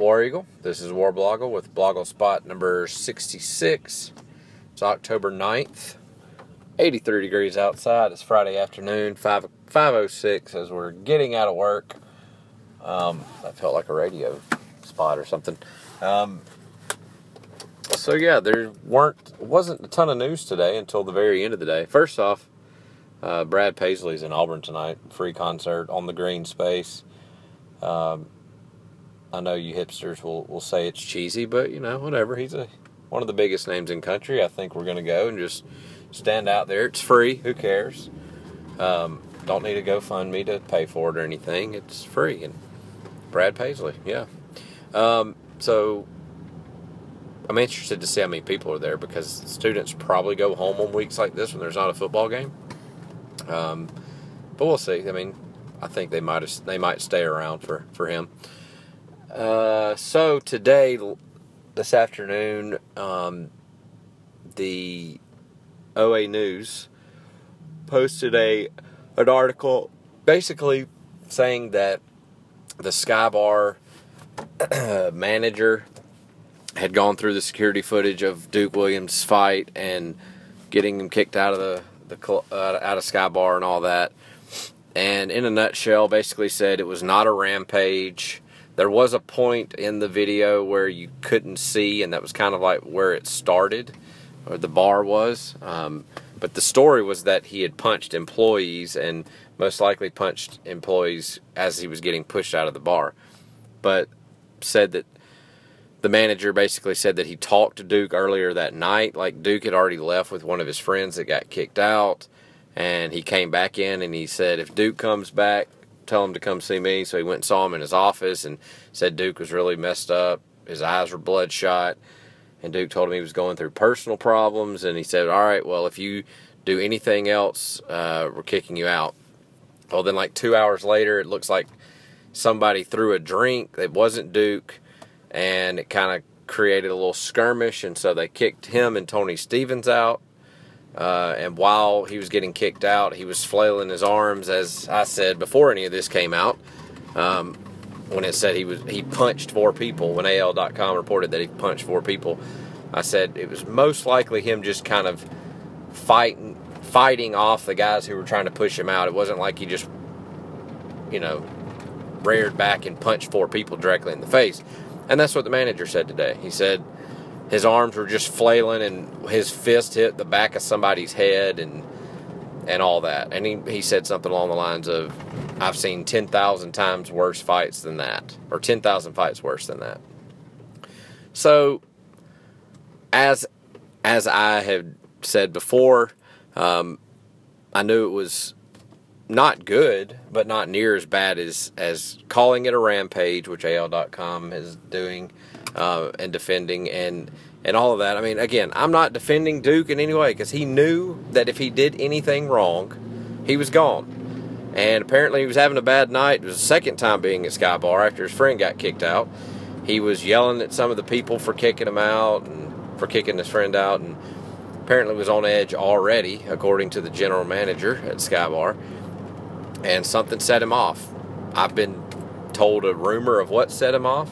War Eagle. This is War Blogle with Blogle Spot number 66. It's October 9th. 83 degrees outside. It's Friday afternoon, 5, 5.06 as we're getting out of work. Um, that felt like a radio spot or something. Um, so yeah, there weren't wasn't a ton of news today until the very end of the day. First off, uh, Brad Paisley's in Auburn tonight, free concert on the green space. Um, I know you hipsters will, will say it's cheesy, but you know whatever. He's a one of the biggest names in country. I think we're to go and just stand out there. It's free. Who cares? Um, don't need a GoFundMe to pay for it or anything. It's free. And Brad Paisley, yeah. Um, so I'm interested to see how many people are there because students probably go home on weeks like this when there's not a football game. Um, but we'll see. I mean, I think they might they might stay around for for him. Uh, so today, this afternoon, um, the OA News posted a an article basically saying that the Skybar manager had gone through the security footage of Duke Williams' fight and getting him kicked out of the the uh, out of Skybar and all that. And in a nutshell, basically said it was not a rampage. There was a point in the video where you couldn't see, and that was kind of like where it started, or the bar was. Um, but the story was that he had punched employees and most likely punched employees as he was getting pushed out of the bar. But said that the manager basically said that he talked to Duke earlier that night. Like Duke had already left with one of his friends that got kicked out, and he came back in and he said, if Duke comes back, tell him to come see me. So he went and saw him in his office and said Duke was really messed up. His eyes were bloodshot. And Duke told him he was going through personal problems. And he said, All right, well, if you do anything else, uh, we're kicking you out. Well, then, like two hours later, it looks like somebody threw a drink. It wasn't Duke and it kind of created a little skirmish, and so they kicked him and Tony Stevens out. Uh, and while he was getting kicked out, he was flailing his arms, as I said before any of this came out. Um, when it said he was he punched four people, when AL.com reported that he punched four people, I said it was most likely him just kind of fighting fighting off the guys who were trying to push him out. It wasn't like he just, you know, reared back and punched four people directly in the face. And that's what the manager said today. He said his arms were just flailing and his fist hit the back of somebody's head and and all that. And he, he said something along the lines of, I've seen 10,000 times worse fights than that, or 10,000 fights worse than that. So, as as I had said before, um, I knew it was not good, but not near as bad as as calling it a rampage, which AL.com is doing uh, and defending and and all of that. I mean, again, I'm not defending Duke in any way because he knew that if he did anything wrong, he was gone. And apparently, he was having a bad night. It was the second time being at Sky Bar after his friend got kicked out. He was yelling at some of the people for kicking him out and for kicking his friend out, and apparently was on edge already, according to the general manager at Sky Bar and something set him off. I've been told a rumor of what set him off.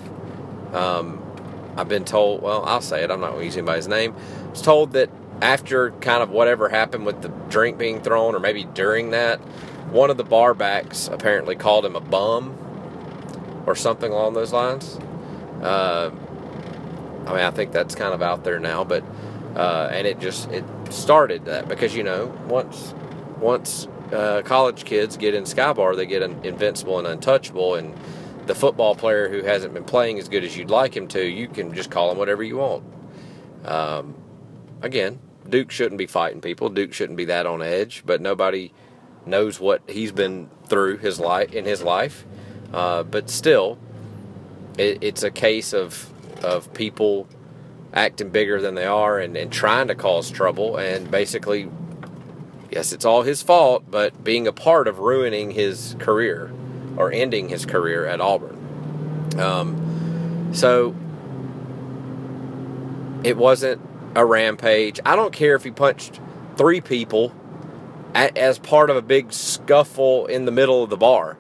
Um, I've been told, well, I'll say it, I'm not going to use anybody's name. I was told that after kind of whatever happened with the drink being thrown, or maybe during that, one of the barbacks apparently called him a bum or something along those lines. Uh, I mean, I think that's kind of out there now, but uh, and it just it started that because you know once once uh, college kids get in Skybar, they get invincible and untouchable. And the football player who hasn't been playing as good as you'd like him to, you can just call him whatever you want. Um, again, Duke shouldn't be fighting people. Duke shouldn't be that on edge. But nobody knows what he's been through his life in his life. Uh, but still, it, it's a case of of people acting bigger than they are and, and trying to cause trouble and basically yes, it's all his fault, but being a part of ruining his career or ending his career at Auburn. Um, so it wasn't a rampage. I don't care if he punched three people at, as part of a big scuffle in the middle of the bar.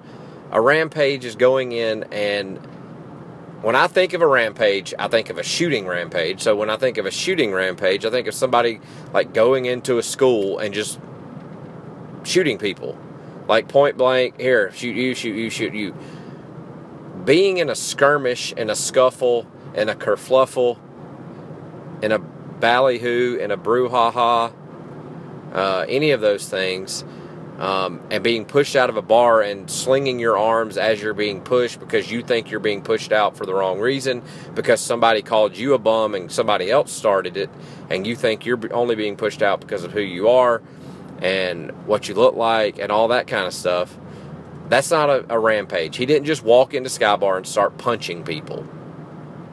A rampage is going in and when I think of a rampage, I think of a shooting rampage. So when I think of a shooting rampage, I think of somebody like going into a school and just shooting people. Like point blank, here, shoot you, shoot you, shoot you. Being in a skirmish, and a scuffle, and a kerfluffle, and a ballyhoo, and a brouhaha, uh, any of those things, um, and being pushed out of a bar and slinging your arms as you're being pushed because you think you're being pushed out for the wrong reason because somebody called you a bum and somebody else started it, and you think you're only being pushed out because of who you are and what you look like and all that kind of stuff. That's not a, a rampage. He didn't just walk into Skybar and start punching people.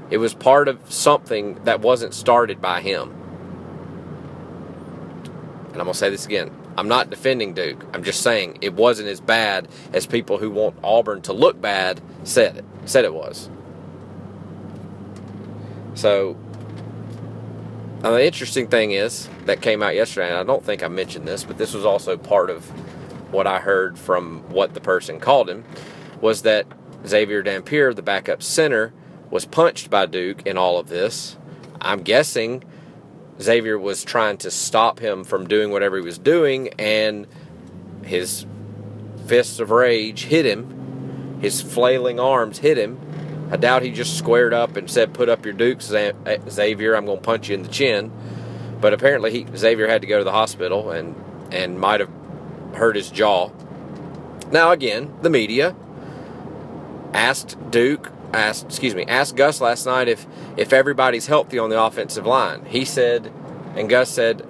It was part of something that wasn't started by him. And I'm going to say this again. I'm not defending Duke. I'm just saying it wasn't as bad as people who want Auburn to look bad said it. Said it was. So now the interesting thing is that came out yesterday, and I don't think I mentioned this, but this was also part of what I heard from what the person called him, was that Xavier Dampeer, the backup center, was punched by Duke in all of this. I'm guessing Xavier was trying to stop him from doing whatever he was doing, and his fists of rage hit him. His flailing arms hit him. I doubt he just squared up and said, "Put up your dukes, Xavier. I'm going to punch you in the chin." But apparently, he, Xavier had to go to the hospital and and might have hurt his jaw. Now, again, the media asked Duke asked, excuse me, asked Gus last night if if everybody's healthy on the offensive line. He said, and Gus said,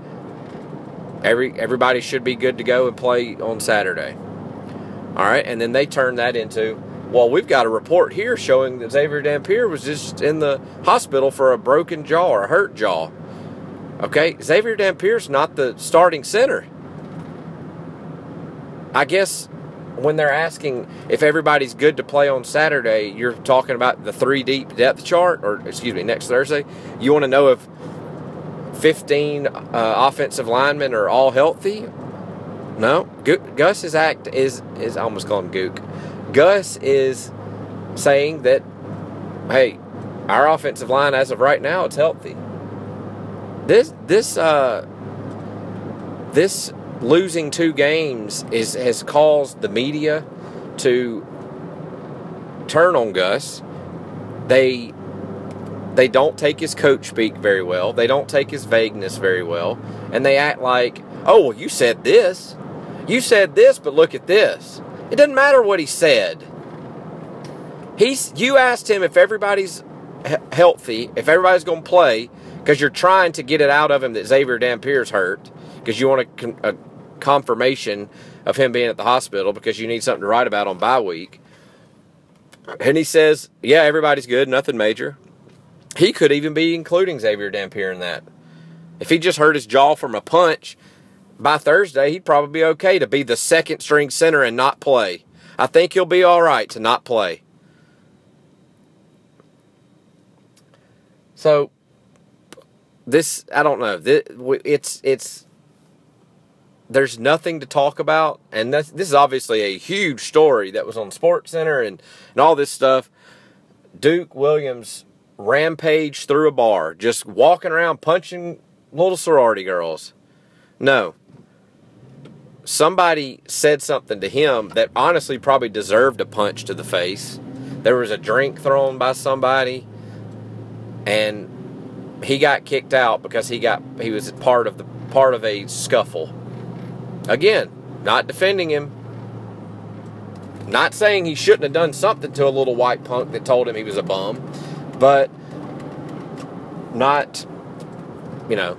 every everybody should be good to go and play on Saturday. All right, and then they turned that into, well, we've got a report here showing that Xavier Dampeer was just in the hospital for a broken jaw or a hurt jaw. Okay, Xavier Dampeer's not the starting center. I guess when they're asking if everybody's good to play on Saturday, you're talking about the three deep depth chart, or excuse me, next Thursday. You want to know if 15 uh, offensive linemen are all healthy? No. Gus is act is is I almost called him Gook. Gus is saying that, hey, our offensive line as of right now it's healthy. This this uh this losing two games is has caused the media to turn on Gus. They they don't take his coach speak very well. They don't take his vagueness very well, and they act like, "Oh, well, you said this. You said this, but look at this." It doesn't matter what he said. He's you asked him if everybody's healthy, if everybody's going to play, because you're trying to get it out of him that Xavier Dampeer's hurt because you want a, a, confirmation of him being at the hospital because you need something to write about on bye week. And he says, "Yeah, everybody's good, nothing major." He could even be including Xavier Dampeer in that. If he just hurt his jaw from a punch, by Thursday he'd probably be okay to be the second string center and not play. I think he'll be all right to not play. So this I don't know. It's it's there's nothing to talk about, and this, this is obviously a huge story that was on Sports Center and and all this stuff. Duke Williams rampage through a bar, just walking around punching little sorority girls. No. Somebody said something to him that honestly probably deserved a punch to the face. There was a drink thrown by somebody, and he got kicked out because he got he was part of the part of a scuffle. Again, not defending him. Not saying he shouldn't have done something to a little white punk that told him he was a bum, but not you know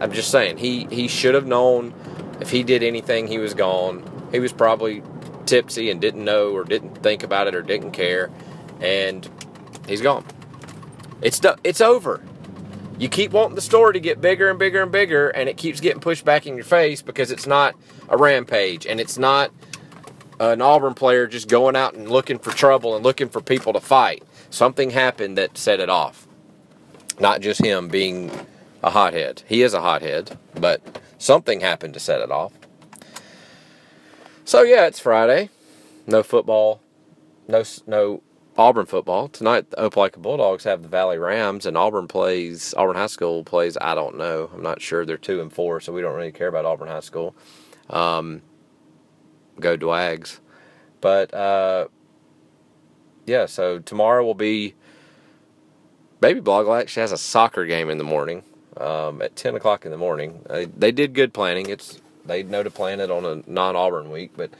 I'm just saying he he should have known if he did anything he was gone. He was probably tipsy and didn't know or didn't think about it or didn't care and he's gone. It's it's over. You keep wanting the story to get bigger and bigger and bigger, and it keeps getting pushed back in your face because it's not a rampage and it's not an Auburn player just going out and looking for trouble and looking for people to fight. Something happened that set it off. Not just him being a hothead. He is a hothead, but something happened to set it off. So yeah, it's Friday. No football. No no Auburn football tonight. The Opelika Bulldogs have the Valley Rams, and Auburn plays Auburn High School plays. I don't know. I'm not sure. They're two and four, so we don't really care about Auburn High School. Um, go Dwags, but uh, yeah. So tomorrow will be. Baby Blogle actually has a soccer game in the morning um, at 10 o'clock in the morning. Uh, they did good planning. It's they know to plan it on a non-Auburn week, but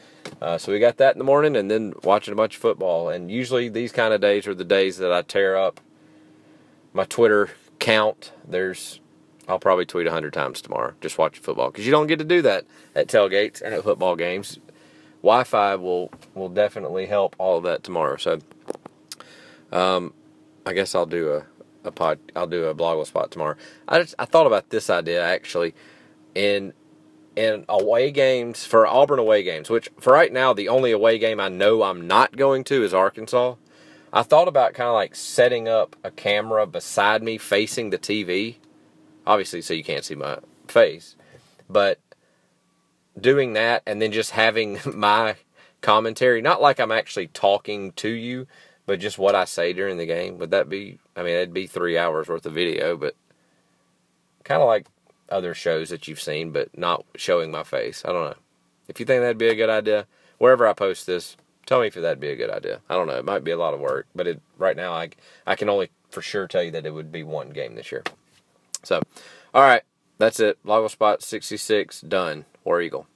uh, so we got that in the morning, and then watching a bunch of football. And usually these kind of days are the days that I tear up my Twitter count. There's I'll probably tweet hundred times tomorrow just watching football because you don't get to do that at tailgates and at football games. Wi-Fi will will definitely help all of that tomorrow. So, um, I guess I'll do a a pod. I'll do a blogle spot tomorrow. I just I thought about this idea actually, in in away games for Auburn away games, which for right now the only away game I know I'm not going to is Arkansas. I thought about kind of like setting up a camera beside me facing the TV, obviously so you can't see my face, but doing that and then just having my commentary, not like I'm actually talking to you, but just what I say during the game. Would that be? I mean, it'd be three hours worth of video, but kind of like other shows that you've seen, but not showing my face. I don't know. If you think that'd be a good idea, wherever I post this, tell me if that'd be a good idea. I don't know. It might be a lot of work, but it, right now I I can only for sure tell you that it would be one game this year. So, all right, that's it. Blogle Spot 66 done. War Eagle.